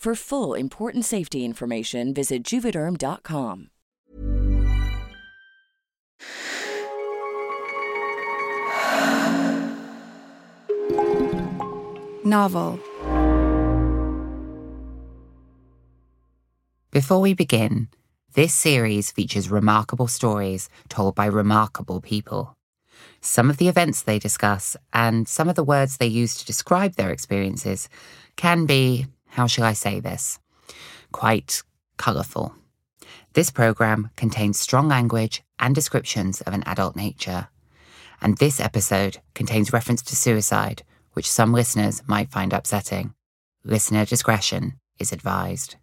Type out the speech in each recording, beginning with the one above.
For full important safety information, visit juvederm.com. Novel. Before we begin, this series features remarkable stories told by remarkable people. Some of the events they discuss and some of the words they use to describe their experiences can be, how shall I say this, quite colourful. This programme contains strong language and descriptions of an adult nature. And this episode contains reference to suicide, which some listeners might find upsetting. Listener discretion is advised.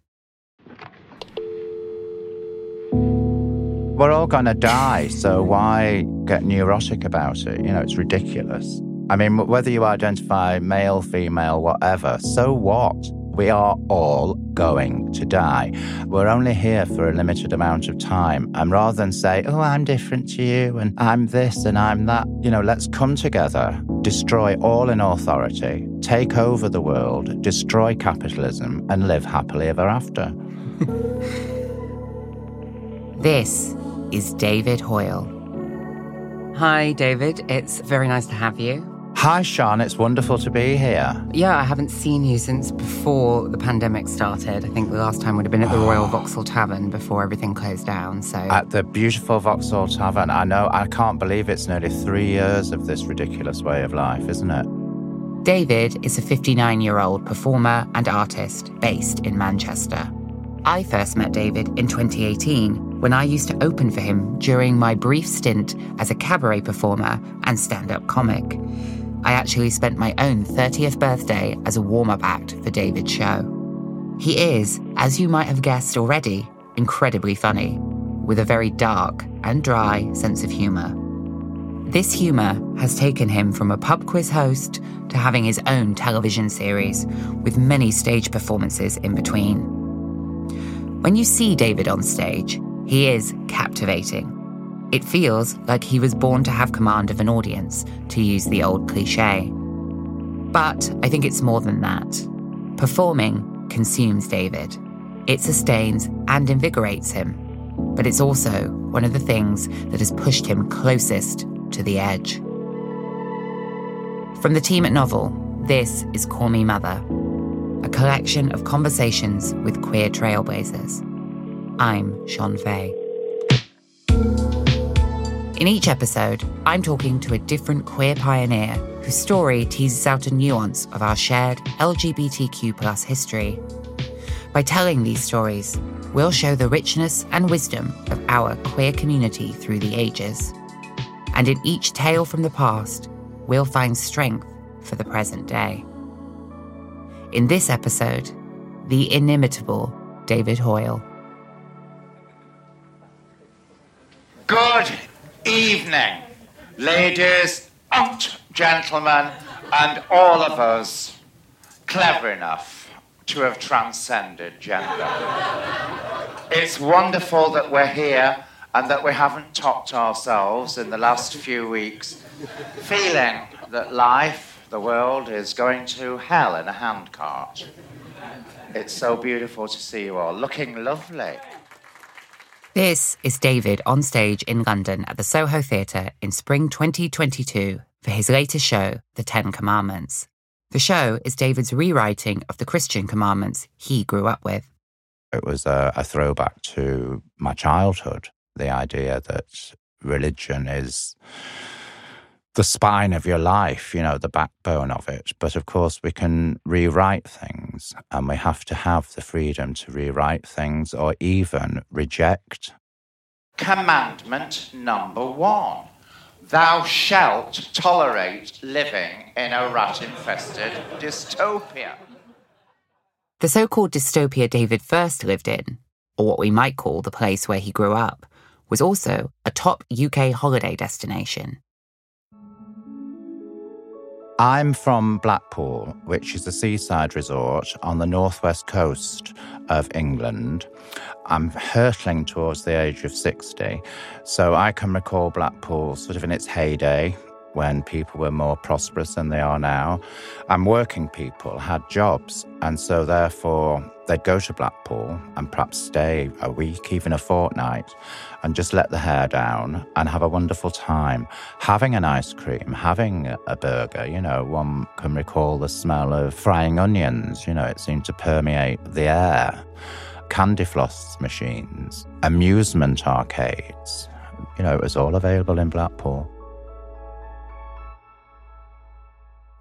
We're all going to die, so why get neurotic about it? You know, it's ridiculous. I mean, whether you identify male, female, whatever, so what? We are all going to die. We're only here for a limited amount of time. And rather than say, oh, I'm different to you and I'm this and I'm that, you know, let's come together, destroy all in authority, take over the world, destroy capitalism, and live happily ever after. This is David Hoyle. Hi, David. It's very nice to have you. Hi, Shon. It's wonderful to be here. Yeah, I haven't seen you since before the pandemic started. I think the last time would have been at the Royal Vauxhall Tavern before everything closed down. So At the beautiful Vauxhall Tavern, I know, I can't believe it's nearly three years of this ridiculous way of life, isn't it? David is a 59 year old performer and artist based in Manchester. I first met David in 2018 when I used to open for him during my brief stint as a cabaret performer and stand up comic. I actually spent my own 30th birthday as a warm up act for David's show. He is, as you might have guessed already, incredibly funny, with a very dark and dry sense of humour. This humour has taken him from a pub quiz host to having his own television series, with many stage performances in between. When you see David on stage, he is captivating. It feels like he was born to have command of an audience, to use the old cliche. But I think it's more than that. Performing consumes David. It sustains and invigorates him. But it's also one of the things that has pushed him closest to the edge. From the team at Novel, this is Call Me Mother, a collection of conversations with queer trailblazers. I'm Shon Faye. In each episode, I'm talking to a different queer pioneer whose story teases out a nuance of our shared LGBTQ history. By telling these stories, we'll show the richness and wisdom of our queer community through the ages. And in each tale from the past, we'll find strength for the present day. In this episode, the inimitable David Hoyle. Evening, ladies and gentlemen, and all of us clever enough to have transcended gender. It's wonderful that we're here and that we haven't topped ourselves in the last few weeks, feeling that life, the world, is going to hell in a handcart. It's so beautiful to see you all looking lovely. This is David on stage in London at the Soho Theatre in spring 2022 for his latest show, The Ten Commandments. The show is David's rewriting of the Christian commandments he grew up with. It was a, a throwback to my childhood, the idea that religion is the spine of your life, you know, the backbone of it. But of course, we can rewrite things and we have to have the freedom to rewrite things or even reject. Commandment number one Thou shalt tolerate living in a rat infested dystopia. The so called dystopia David first lived in, or what we might call the place where he grew up, was also a top UK holiday destination. I'm from Blackpool, which is a seaside resort on the northwest coast of England. I'm hurtling towards the age of 60, so I can recall Blackpool sort of in its heyday when people were more prosperous than they are now. And working people had jobs, and so therefore they'd go to Blackpool and perhaps stay a week, even a fortnight, and just let the hair down and have a wonderful time. Having an ice cream, having a burger, you know, one can recall the smell of frying onions, you know, it seemed to permeate the air. Candy floss machines, amusement arcades, you know, it was all available in Blackpool.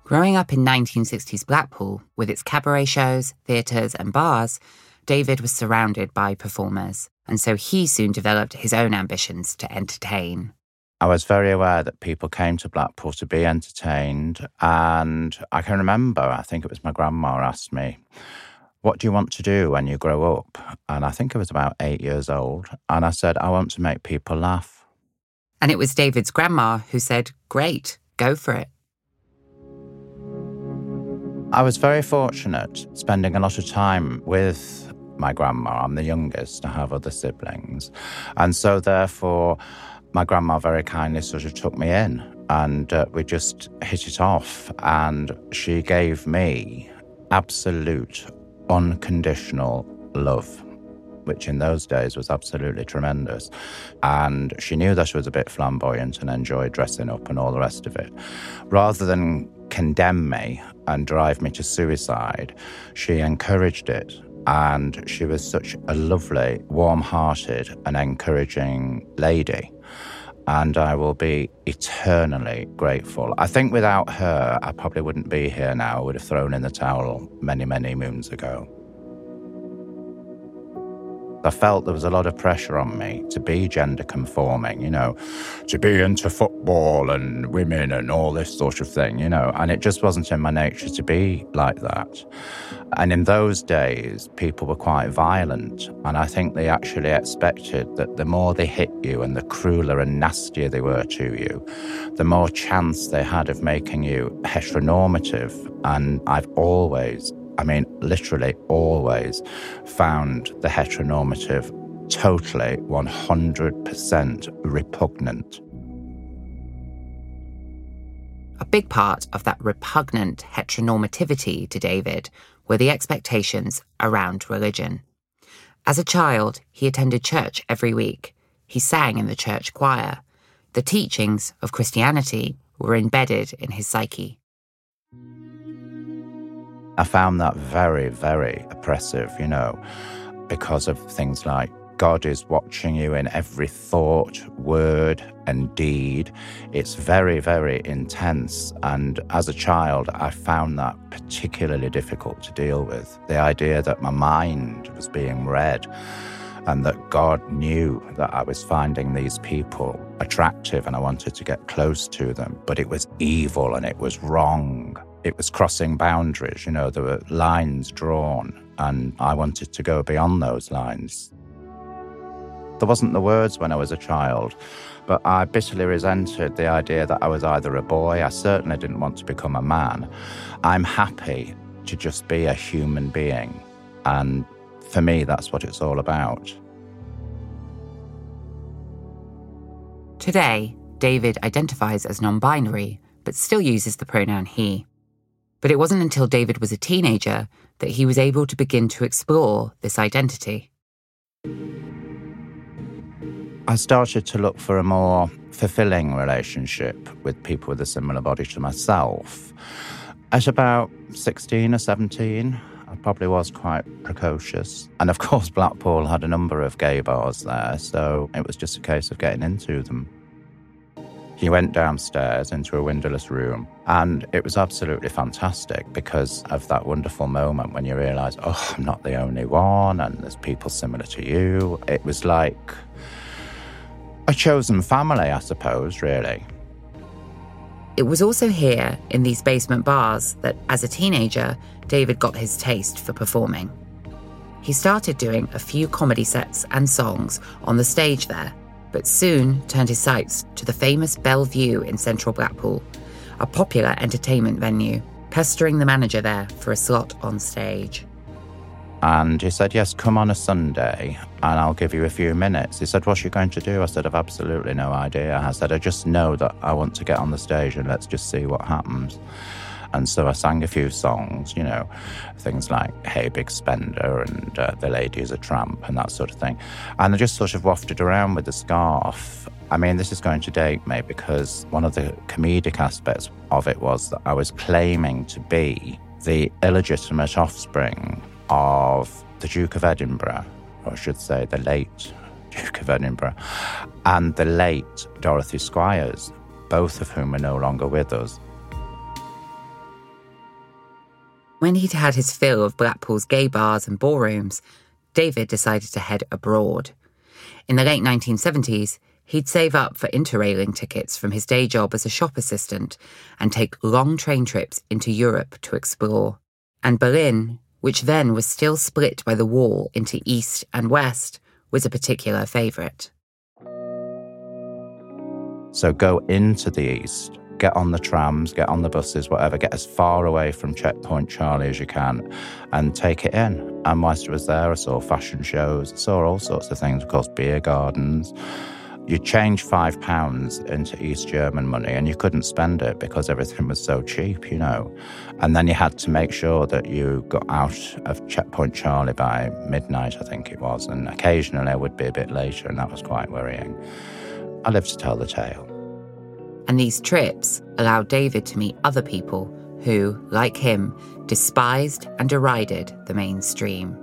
Growing up in 1960s Blackpool, with its cabaret shows, theatres, and bars, David was surrounded by performers, and so he soon developed his own ambitions to entertain. I was very aware that people came to Blackpool to be entertained, and I can remember, I think it was my grandma asked me, What do you want to do when you grow up? And I think I was about eight years old, and I said, I want to make people laugh. And it was David's grandma who said, Great, go for it. I was very fortunate spending a lot of time with my grandma. I'm the youngest, I have other siblings. And so, therefore, my grandma very kindly sort of took me in and uh, we just hit it off. And she gave me absolute, unconditional love which in those days was absolutely tremendous. And she knew that she was a bit flamboyant and enjoyed dressing up and all the rest of it. Rather than condemn me and drive me to suicide, she encouraged it. And she was such a lovely, warm hearted, and encouraging lady. And I will be eternally grateful. I think without her, I probably wouldn't be here now. I would have thrown in the towel many, many moons ago. I felt there was a lot of pressure on me to be gender conforming, you know, to be into football and women and all this sort of thing, you know, and it just wasn't in my nature to be like that. And in those days, people were quite violent, and I think they actually expected that the more they hit you and the crueler and nastier they were to you, the more chance they had of making you heteronormative. And I've always I mean, literally always found the heteronormative totally 100% repugnant. A big part of that repugnant heteronormativity to David were the expectations around religion. As a child, he attended church every week. He sang in the church choir. The teachings of Christianity were embedded in his psyche. I found that very, very oppressive, you know, because of things like God is watching you in every thought, word, and deed. It's very, very intense. And as a child, I found that particularly difficult to deal with. The idea that my mind was being read and that God knew that I was finding these people attractive and I wanted to get close to them, but it was evil and it was wrong it was crossing boundaries. You know, there were lines drawn, and I wanted to go beyond those lines. There wasn't the words when I was a child, but I bitterly resented the idea that I was either a boy, I certainly didn't want to become a man. I'm happy to just be a human being. And for me, that's what it's all about. Today, David identifies as non binary, but still uses the pronoun he. But it wasn't until David was a teenager that he was able to begin to explore this identity. I started to look for a more fulfilling relationship with people with a similar body to myself. At about 16 or 17, I probably was quite precocious. And of course, Blackpool had a number of gay bars there, so it was just a case of getting into them. He went downstairs into a windowless room, and it was absolutely fantastic because of that wonderful moment when you realize, oh, I'm not the only one, and there's people similar to you. It was like a chosen family, I suppose, really. It was also here, in these basement bars, that as a teenager, David got his taste for performing. He started doing a few comedy sets and songs on the stage there but soon turned his sights to the famous Bellevue in central Blackpool, a popular entertainment venue, pestering the manager there for a slot on stage. And he said, Yes, come on a Sunday and I'll give you a few minutes. He said, What are you going to do? I said, I've absolutely no idea. I said, I just know that I want to get on the stage and let's just see what happens. And so I sang a few songs, you know, things like Hey Big Spender and uh, The Lady is a Tramp and that sort of thing. And I just sort of wafted around with the scarf. I mean, this is going to date me because one of the comedic aspects of it was that I was claiming to be the illegitimate offspring of the Duke of Edinburgh, or I should say, the late Duke of Edinburgh, and the late Dorothy Squires, both of whom are no longer with us. When he'd had his fill of Blackpool's gay bars and ballrooms, David decided to head abroad. In the late 1970s, he'd save up for interrailing tickets from his day job as a shop assistant and take long train trips into Europe to explore. And Berlin, which then was still split by the wall into East and West, was a particular favourite. So go into the East get on the trams, get on the buses, whatever, get as far away from Checkpoint Charlie as you can and take it in. And whilst I was there, I saw fashion shows, I saw all sorts of things, of course, beer gardens. You change five pounds into East German money and you couldn't spend it because everything was so cheap, you know. And then you had to make sure that you got out of Checkpoint Charlie by midnight, I think it was. And occasionally I would be a bit later, and that was quite worrying. I live to tell the tale. And these trips allowed David to meet other people who, like him, despised and derided the mainstream.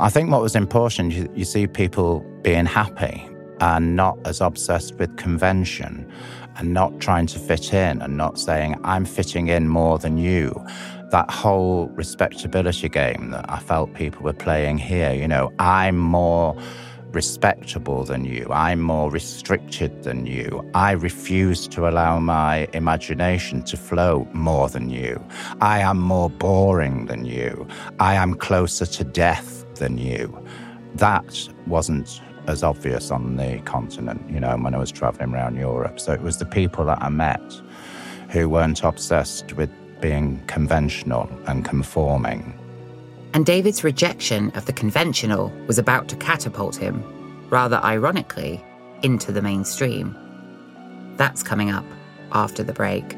I think what was important, you, you see people being happy and not as obsessed with convention and not trying to fit in and not saying, I'm fitting in more than you. That whole respectability game that I felt people were playing here, you know, I'm more respectable than you. I'm more restricted than you. I refuse to allow my imagination to flow more than you. I am more boring than you. I am closer to death than you. That wasn't as obvious on the continent, you know, when I was traveling around Europe. So it was the people that I met who weren't obsessed with being conventional and conforming and David's rejection of the conventional was about to catapult him, rather ironically, into the mainstream. That's coming up after the break.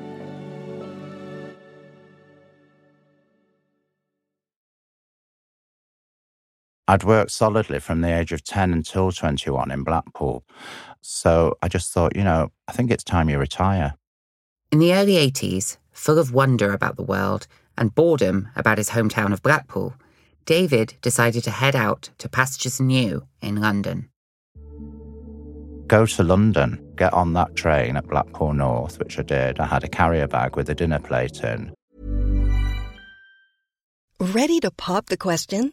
I'd worked solidly from the age of 10 until 21 in Blackpool. So I just thought, you know, I think it's time you retire. In the early 80s, full of wonder about the world and boredom about his hometown of Blackpool, David decided to head out to Pastures New in London. Go to London, get on that train at Blackpool North, which I did. I had a carrier bag with a dinner plate in. Ready to pop the question?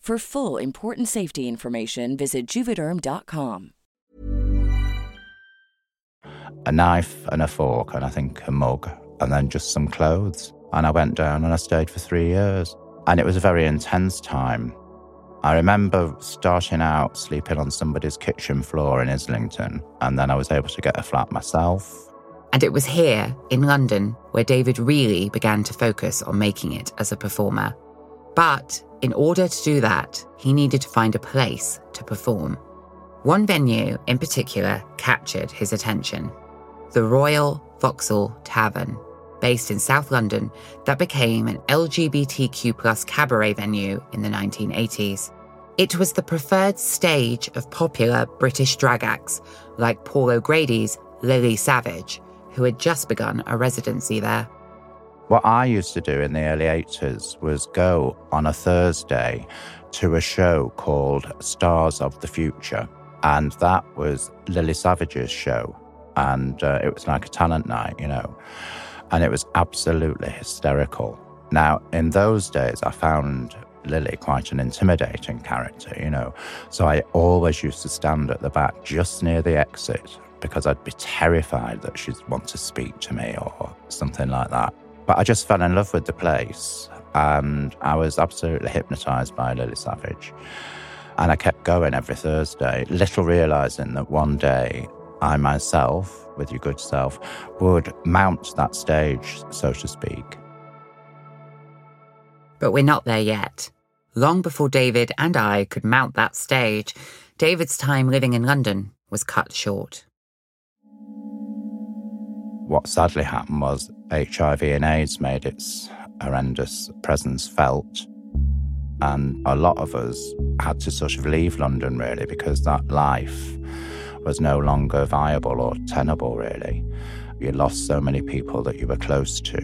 For full important safety information, visit juvederm.com. A knife and a fork, and I think a mug, and then just some clothes. And I went down and I stayed for three years. And it was a very intense time. I remember starting out sleeping on somebody's kitchen floor in Islington, and then I was able to get a flat myself. And it was here, in London, where David really began to focus on making it as a performer. But in order to do that, he needed to find a place to perform. One venue in particular captured his attention the Royal Vauxhall Tavern, based in South London, that became an LGBTQ cabaret venue in the 1980s. It was the preferred stage of popular British drag acts like Paul O'Grady's Lily Savage, who had just begun a residency there. What I used to do in the early 80s was go on a Thursday to a show called Stars of the Future. And that was Lily Savage's show. And uh, it was like a talent night, you know. And it was absolutely hysterical. Now, in those days, I found Lily quite an intimidating character, you know. So I always used to stand at the back just near the exit because I'd be terrified that she'd want to speak to me or something like that. But I just fell in love with the place and I was absolutely hypnotized by Lily Savage. And I kept going every Thursday, little realizing that one day I myself, with your good self, would mount that stage, so to speak. But we're not there yet. Long before David and I could mount that stage, David's time living in London was cut short. What sadly happened was HIV and AIDS made its horrendous presence felt. And a lot of us had to sort of leave London really because that life was no longer viable or tenable really. You lost so many people that you were close to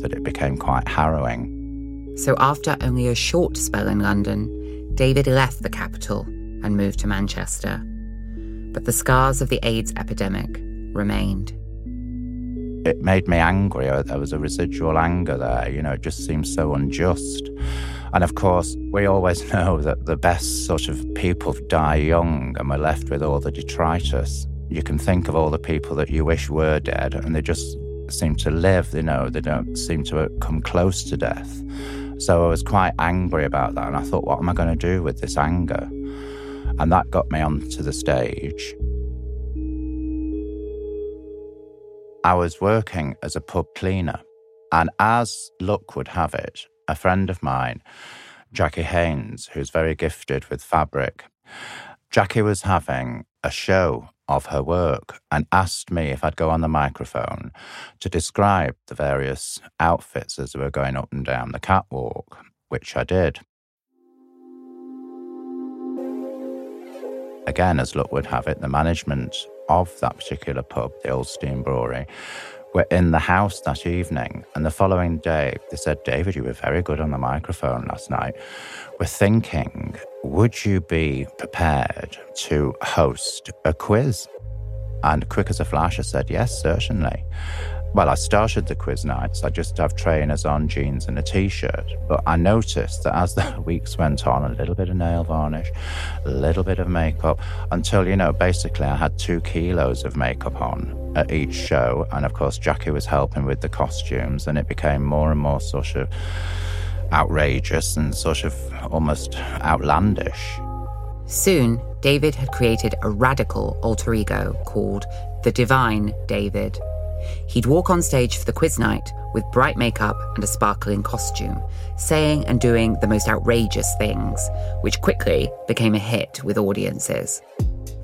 that it became quite harrowing. So, after only a short spell in London, David left the capital and moved to Manchester. But the scars of the AIDS epidemic remained it made me angry. There was a residual anger there. You know, it just seemed so unjust. And of course, we always know that the best sort of people die young and we're left with all the detritus. You can think of all the people that you wish were dead and they just seem to live, you know, they don't seem to come close to death. So I was quite angry about that. And I thought, what am I going to do with this anger? And that got me onto the stage. Was working as a pub cleaner, and as luck would have it, a friend of mine, Jackie Haynes, who's very gifted with fabric, Jackie was having a show of her work and asked me if I'd go on the microphone to describe the various outfits as we were going up and down the catwalk, which I did. Again, as luck would have it, the management of that particular pub, the Old Steam Brewery, were in the house that evening. And the following day, they said, David, you were very good on the microphone last night. We're thinking, would you be prepared to host a quiz? And quick as a flash, I said, yes, certainly. Well, I started the quiz nights. I just have trainers on, jeans, and a t shirt. But I noticed that as the weeks went on, a little bit of nail varnish, a little bit of makeup, until, you know, basically I had two kilos of makeup on at each show. And of course, Jackie was helping with the costumes, and it became more and more sort of outrageous and sort of almost outlandish. Soon, David had created a radical alter ego called the Divine David. He'd walk on stage for the quiz night with bright makeup and a sparkling costume, saying and doing the most outrageous things, which quickly became a hit with audiences.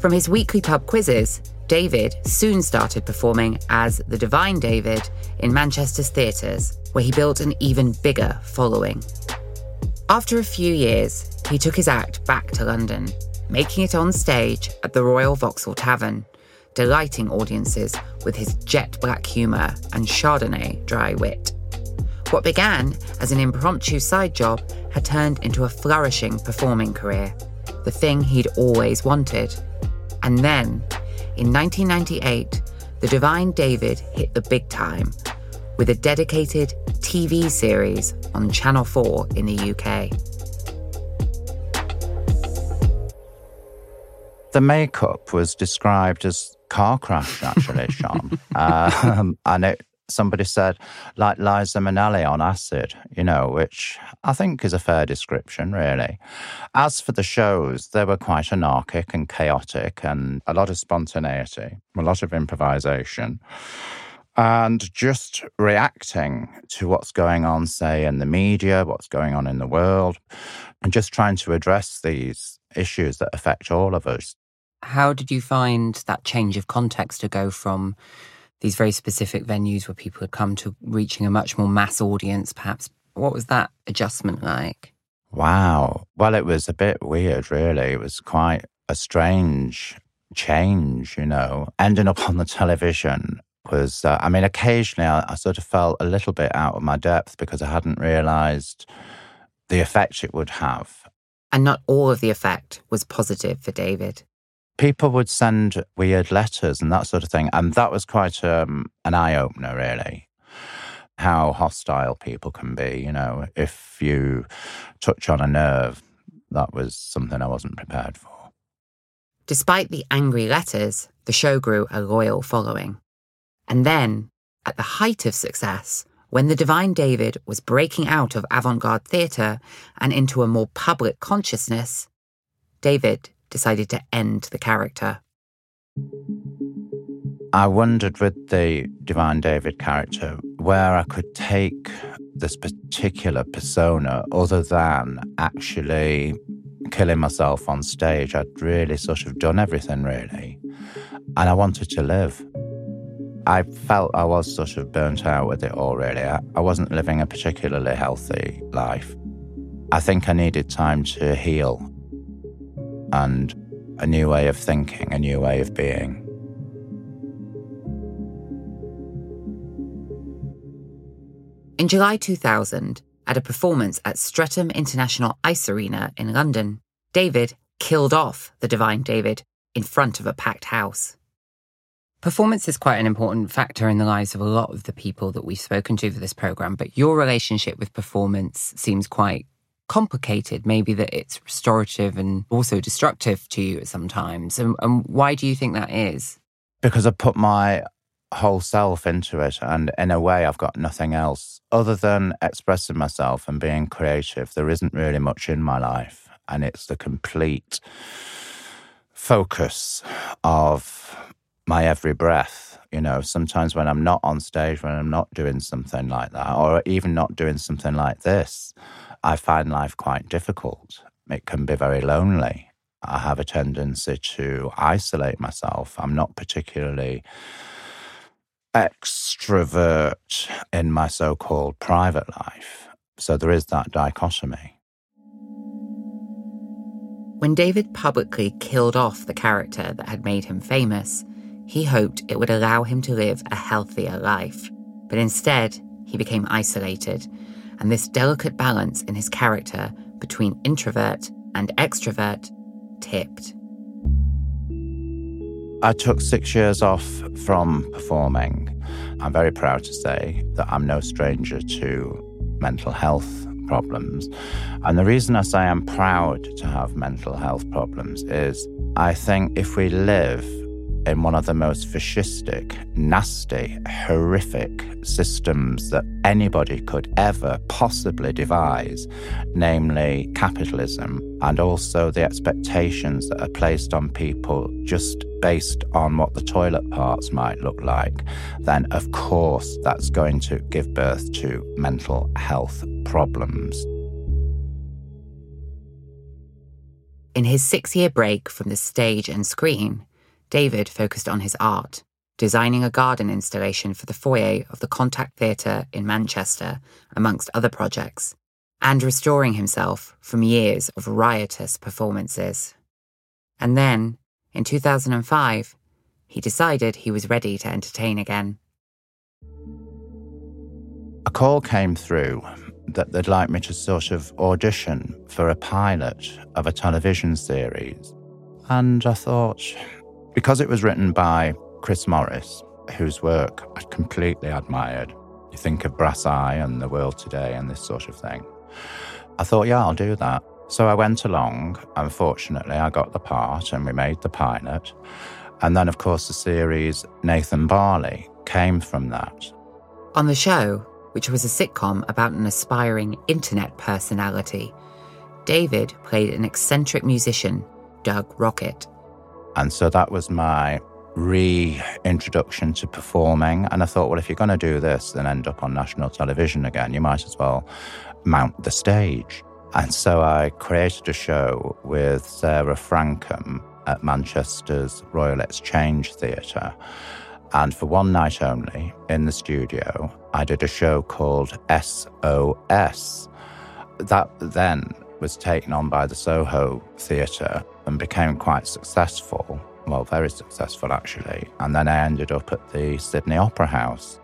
From his weekly pub quizzes, David soon started performing as the Divine David in Manchester's theatres, where he built an even bigger following. After a few years, he took his act back to London, making it on stage at the Royal Vauxhall Tavern, delighting audiences with his jet black humour and Chardonnay dry wit. What began as an impromptu side job had turned into a flourishing performing career, the thing he'd always wanted. And then, in 1998, the Divine David hit the big time with a dedicated TV series on Channel 4 in the UK. The makeup was described as car crash, actually, Shon. um, and it, somebody said, like Liza Minnelli on acid, you know, which I think is a fair description, really. As for the shows, they were quite anarchic and chaotic and a lot of spontaneity, a lot of improvisation. And just reacting to what's going on, say, in the media, what's going on in the world, and just trying to address these issues that affect all of us. How did you find that change of context to go from these very specific venues where people had come to reaching a much more mass audience, perhaps? What was that adjustment like? Wow. Well, it was a bit weird, really. It was quite a strange change, you know. Ending up on the television was, uh, I mean, occasionally I, I sort of felt a little bit out of my depth because I hadn't realized the effect it would have. And not all of the effect was positive for David people would send weird letters and that sort of thing. And that was quite um, an eye opener, really. How hostile people can be, you know, if you touch on a nerve, that was something I wasn't prepared for. Despite the angry letters, the show grew a loyal following. And then, at the height of success, when the Divine David was breaking out of avant garde theatre and into a more public consciousness, David decided to end the character. I wondered with the Divine David character where I could take this particular persona other than actually killing myself on stage. I'd really sort of done everything, really. And I wanted to live. I felt I was sort of burnt out with it all, really. I, I wasn't living a particularly healthy life. I think I needed time to heal and a new way of thinking, a new way of being. In July 2000, at a performance at Streatham International Ice Arena in London, David killed off the Divine David in front of a packed house. Performance is quite an important factor in the lives of a lot of the people that we've spoken to for this program, but your relationship with performance seems quite complicated, maybe that it's restorative and also destructive to you sometimes. And, and why do you think that is? Because I put my whole self into it. And in a way, I've got nothing else other than expressing myself and being creative. There isn't really much in my life. And it's the complete focus of my every breath. You know, sometimes when I'm not on stage, when I'm not doing something like that, or even not doing something like this, I find life quite difficult. It can be very lonely. I have a tendency to isolate myself. I'm not particularly extrovert in my so called private life. So there is that dichotomy. When David publicly killed off the character that had made him famous, he hoped it would allow him to live a healthier life. But instead, he became isolated and this delicate balance in his character between introvert and extrovert tipped. I took six years off from performing. I'm very proud to say that I'm no stranger to mental health problems. And the reason I say I'm proud to have mental health problems is I think if we live in one of the most fascistic, nasty, horrific systems that anybody could ever possibly devise, namely capitalism, and also the expectations that are placed on people just based on what the toilet parts might look like, then of course that's going to give birth to mental health problems. In his six year break from the stage and screen, David focused on his art, designing a garden installation for the foyer of the Contact Theatre in Manchester, amongst other projects, and restoring himself from years of riotous performances. And then, in 2005, he decided he was ready to entertain again. A call came through that they'd like me to sort of audition for a pilot of a television series. And I thought, because it was written by Chris Morris, whose work I completely admired, you think of Brass Eye and The World Today and this sort of thing. I thought, yeah, I'll do that. So I went along. Unfortunately, I got the part and we made the pilot. And then, of course, the series Nathan Barley came from that. On the show, which was a sitcom about an aspiring internet personality, David played an eccentric musician, Doug Rocket. And so that was my reintroduction to performing. And I thought, well, if you're going to do this and end up on national television again, you might as well mount the stage. And so I created a show with Sarah Frankcom at Manchester's Royal Exchange Theatre. And for one night only in the studio, I did a show called SOS. That then was taken on by the Soho Theatre and became quite successful. Well, very successful actually. And then I ended up at the Sydney Opera House.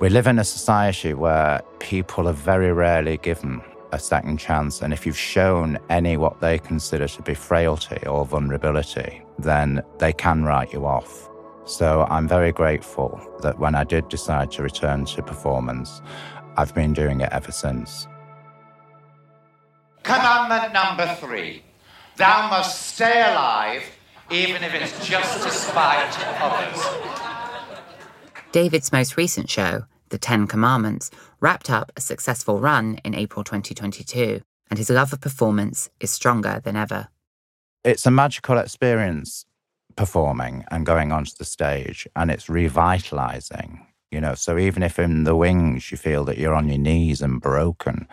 We live in a society where people are very rarely given a second chance. And if you've shown any what they consider to be frailty or vulnerability, then they can write you off. So I'm very grateful that when I did decide to return to performance, I've been doing it ever since. Commandment number three Thou must stay alive, even if it's just to spite others. David's most recent show, The Ten Commandments, wrapped up a successful run in April 2022, and his love of performance is stronger than ever. It's a magical experience performing and going onto the stage, and it's revitalizing. You know, so even if in the wings you feel that you're on your knees and broken,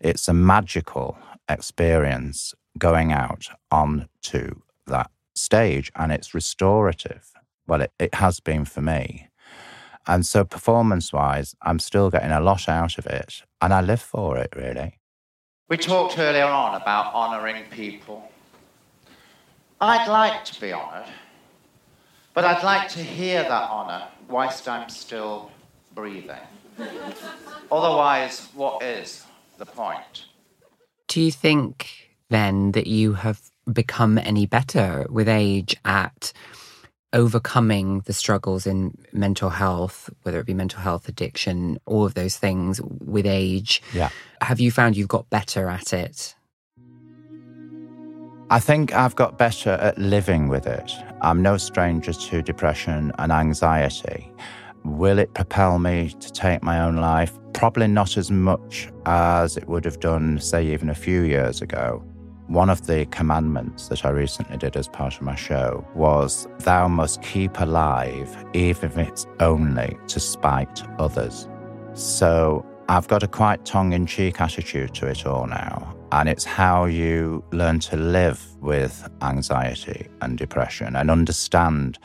it's a magical experience going out onto that stage and it's restorative. Well, it, it has been for me. And so, performance wise, I'm still getting a lot out of it and I live for it, really. We talked earlier on about honouring people. I'd like to be honoured, but I'd like to hear that honour whilst I'm still breathing. Otherwise, what is the point? Do you think then that you have become any better with age at overcoming the struggles in mental health, whether it be mental health, addiction, all of those things with age? Yeah. Have you found you've got better at it? I think I've got better at living with it. I'm no stranger to depression and anxiety. Will it propel me to take my own life? Probably not as much as it would have done, say, even a few years ago. One of the commandments that I recently did as part of my show was, Thou must keep alive, even if it's only to spite others. So I've got a quite tongue in cheek attitude to it all now. And it's how you learn to live with anxiety and depression and understand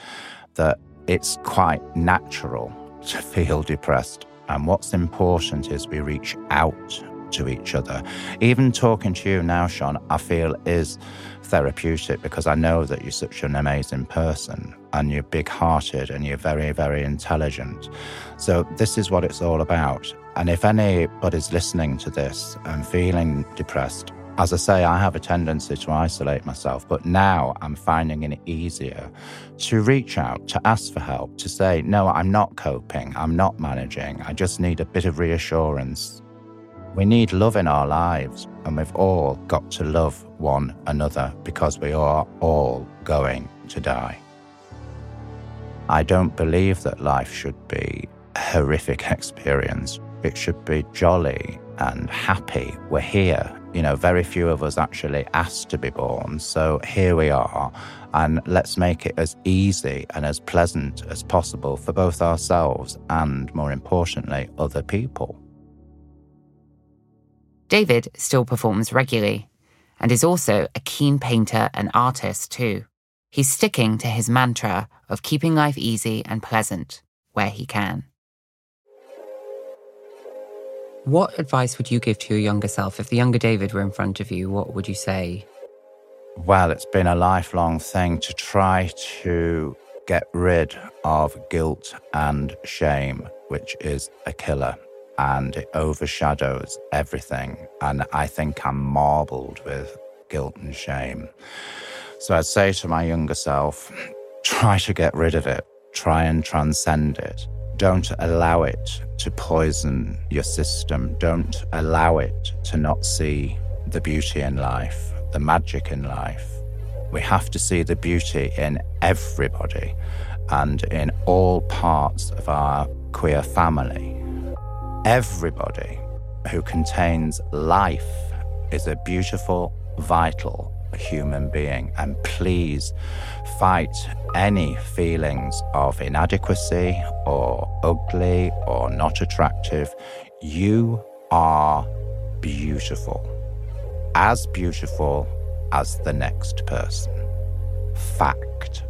that it's quite natural to feel depressed. And what's important is we reach out to each other. Even talking to you now, Shon, I feel is therapeutic because I know that you're such an amazing person and you're big hearted and you're very, very intelligent. So, this is what it's all about. And if anybody's listening to this and feeling depressed, as I say, I have a tendency to isolate myself, but now I'm finding it easier to reach out, to ask for help, to say, no, I'm not coping, I'm not managing, I just need a bit of reassurance. We need love in our lives, and we've all got to love one another because we are all going to die. I don't believe that life should be a horrific experience. It should be jolly and happy. We're here. You know, very few of us actually asked to be born. So here we are. And let's make it as easy and as pleasant as possible for both ourselves and, more importantly, other people. David still performs regularly and is also a keen painter and artist too. He's sticking to his mantra of keeping life easy and pleasant where he can. What advice would you give to your younger self? If the younger David were in front of you, what would you say? Well, it's been a lifelong thing to try to get rid of guilt and shame, which is a killer and it overshadows everything. And I think I'm marbled with guilt and shame. So I'd say to my younger self, try to get rid of it, try and transcend it. Don't allow it to poison your system. Don't allow it to not see the beauty in life, the magic in life. We have to see the beauty in everybody and in all parts of our queer family. Everybody who contains life is a beautiful, vital human being. And please fight any feelings of inadequacy or ugly or not attractive. You are beautiful, as beautiful as the next person. Fact.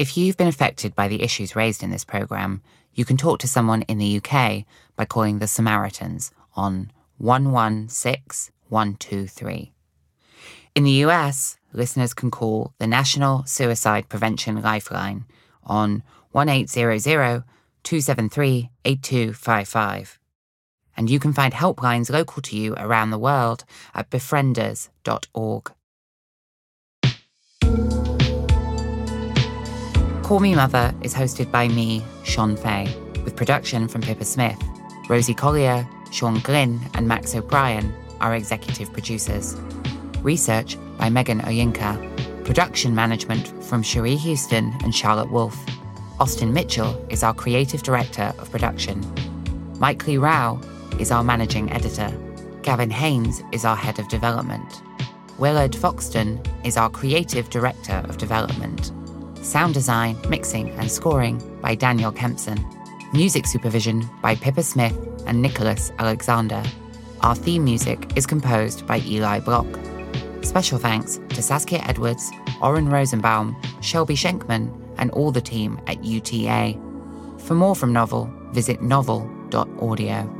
If you've been affected by the issues raised in this programme, you can talk to someone in the UK by calling the Samaritans on 116123. In the US, listeners can call the National Suicide Prevention Lifeline on 1800 273 8255. And you can find helplines local to you around the world at befrienders.org. Call Me Mother is hosted by me, Shon Faye, with production from Pippa Smith. Rosie Collier, Sean Glynn, and Max O'Brien are executive producers. Research by Megan Oyinka. Production management from Cherie Houston and Charlotte Wolfe. Austin Mitchell is our creative director of production. Mike Lee Rao is our managing editor. Gavin Haynes is our head of development. Willard Foxton is our creative director of development. Sound design, mixing, and scoring by Daniel Kempson. Music supervision by Pippa Smith and Nicholas Alexander. Our theme music is composed by Eli Block. Special thanks to Saskia Edwards, Oren Rosenbaum, Shelby Schenkman, and all the team at UTA. For more from Novel, visit novel.audio.